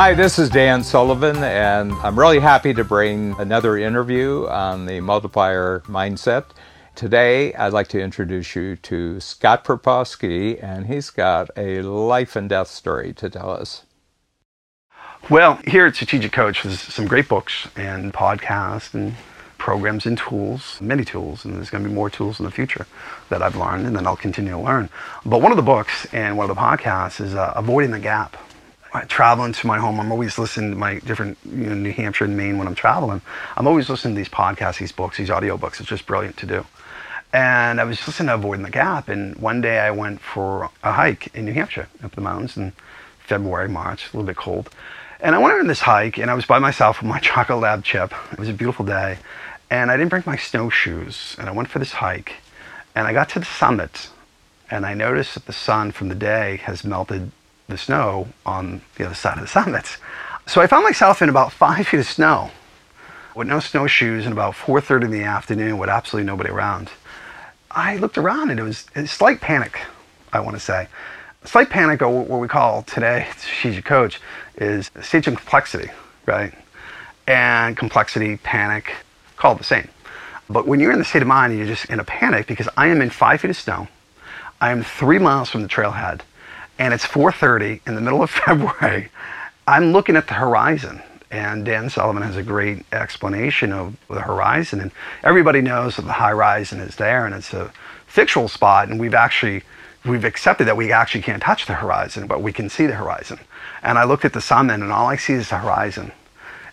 Hi, this is Dan Sullivan, and I'm really happy to bring another interview on the multiplier mindset. Today, I'd like to introduce you to Scott Propolsky, and he's got a life and death story to tell us. Well, here at Strategic Coach, there's some great books and podcasts and programs and tools, many tools, and there's going to be more tools in the future that I've learned and then I'll continue to learn. But one of the books and one of the podcasts is uh, Avoiding the Gap traveling to my home, I'm always listening to my different, you know, New Hampshire and Maine when I'm traveling. I'm always listening to these podcasts, these books, these audio books. It's just brilliant to do. And I was listening to Avoiding the Gap, and one day I went for a hike in New Hampshire, up the mountains in February, March, a little bit cold. And I went on this hike, and I was by myself with my chocolate lab chip. It was a beautiful day, and I didn't bring my snowshoes. And I went for this hike, and I got to the summit, and I noticed that the sun from the day has melted the snow on the other side of the summit. So I found myself in about five feet of snow with no snowshoes and about 4.30 in the afternoon with absolutely nobody around. I looked around and it was a slight panic, I want to say. Slight panic, or what we call today, strategic coach, is stage of complexity, right? And complexity, panic, call it the same. But when you're in the state of mind and you're just in a panic, because I am in five feet of snow, I am three miles from the trailhead, and it's 4.30 in the middle of February. I'm looking at the horizon and Dan Sullivan has a great explanation of the horizon. And everybody knows that the high horizon is there and it's a fictional spot. And we've actually, we've accepted that we actually can't touch the horizon, but we can see the horizon. And I looked at the sun then and all I see is the horizon.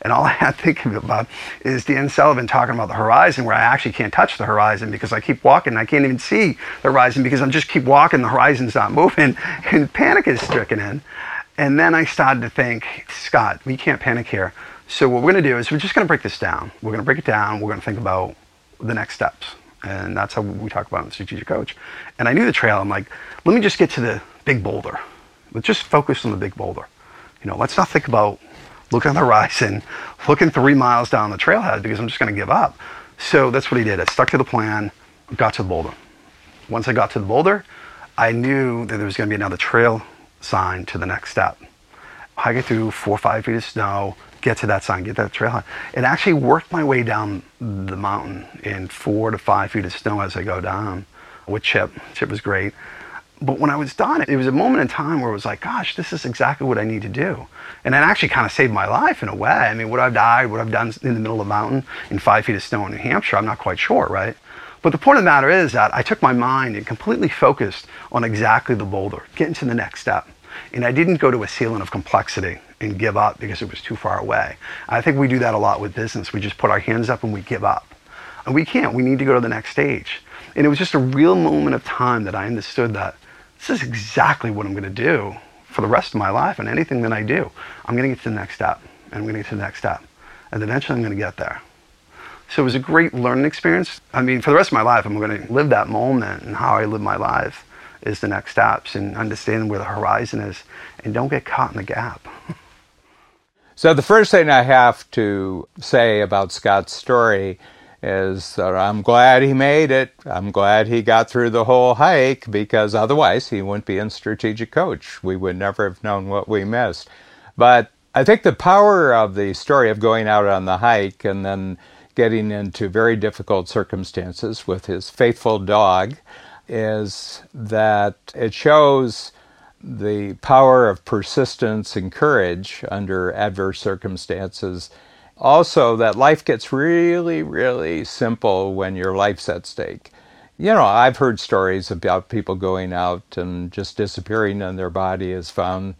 And all I had to think about is Dan Sullivan talking about the horizon where I actually can't touch the horizon because I keep walking. I can't even see the horizon because I'm just keep walking. The horizon's not moving and panic is stricken in. And then I started to think, Scott, we can't panic here. So what we're going to do is we're just going to break this down. We're going to break it down. We're going to think about the next steps. And that's how we talk about it in Strategic Coach. And I knew the trail. I'm like, let me just get to the big boulder. Let's just focus on the big boulder. You know, let's not think about looking on the horizon, looking three miles down the trailhead because I'm just going to give up. So that's what he did. I stuck to the plan, got to the boulder. Once I got to the boulder, I knew that there was going to be another trail sign to the next step. Hike it through four or five feet of snow, get to that sign, get that trail. And actually worked my way down the mountain in four to five feet of snow as I go down with Chip. Chip was great. But when I was done, it was a moment in time where it was like, gosh, this is exactly what I need to do. And it actually kind of saved my life in a way. I mean, would I've died, would I've done in the middle of a mountain in five feet of snow in New Hampshire? I'm not quite sure, right? But the point of the matter is that I took my mind and completely focused on exactly the boulder, getting to the next step. And I didn't go to a ceiling of complexity and give up because it was too far away. I think we do that a lot with business. We just put our hands up and we give up. And we can't. We need to go to the next stage. And it was just a real moment of time that I understood that this is exactly what I'm going to do for the rest of my life and anything that I do. I'm going to get to the next step and I'm going to get to the next step. And eventually I'm going to get there. So it was a great learning experience. I mean, for the rest of my life, I'm going to live that moment and how I live my life is the next steps and understanding where the horizon is and don't get caught in the gap. so, the first thing I have to say about Scott's story is that I'm glad he made it. I'm glad he got through the whole hike because otherwise he wouldn't be in strategic coach. We would never have known what we missed. But I think the power of the story of going out on the hike and then getting into very difficult circumstances with his faithful dog is that it shows the power of persistence and courage under adverse circumstances. Also, that life gets really, really simple when your life's at stake. You know, I've heard stories about people going out and just disappearing and their body is found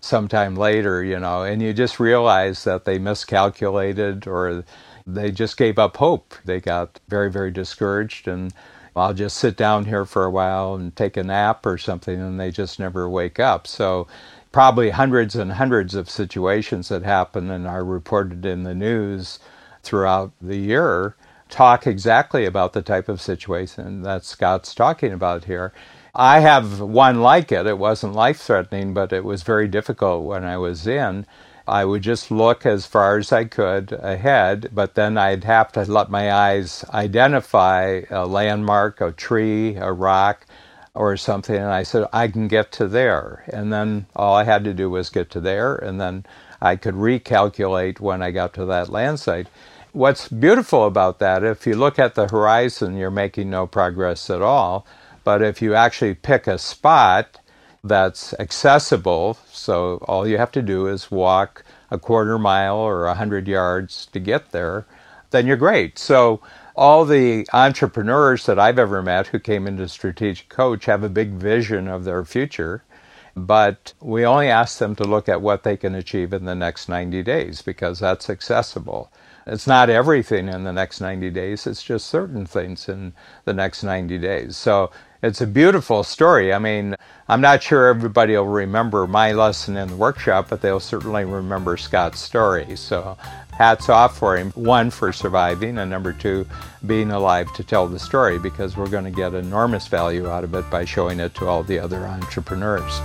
sometime later, you know, and you just realize that they miscalculated or they just gave up hope. They got very, very discouraged and I'll just sit down here for a while and take a nap or something, and they just never wake up. So, probably hundreds and hundreds of situations that happen and are reported in the news throughout the year talk exactly about the type of situation that Scott's talking about here. I have one like it. It wasn't life threatening, but it was very difficult when I was in. I would just look as far as I could ahead, but then I'd have to let my eyes identify a landmark, a tree, a rock, or something. And I said, I can get to there. And then all I had to do was get to there, and then I could recalculate when I got to that land site. What's beautiful about that, if you look at the horizon, you're making no progress at all. But if you actually pick a spot that's accessible, so all you have to do is walk a quarter mile or a hundred yards to get there, then you're great. So all the entrepreneurs that I've ever met who came into Strategic Coach have a big vision of their future, but we only ask them to look at what they can achieve in the next 90 days because that's accessible. It's not everything in the next 90 days, it's just certain things in the next 90 days. So it's a beautiful story. I mean, I'm not sure everybody will remember my lesson in the workshop, but they'll certainly remember Scott's story. So hats off for him. One, for surviving, and number two, being alive to tell the story because we're going to get enormous value out of it by showing it to all the other entrepreneurs.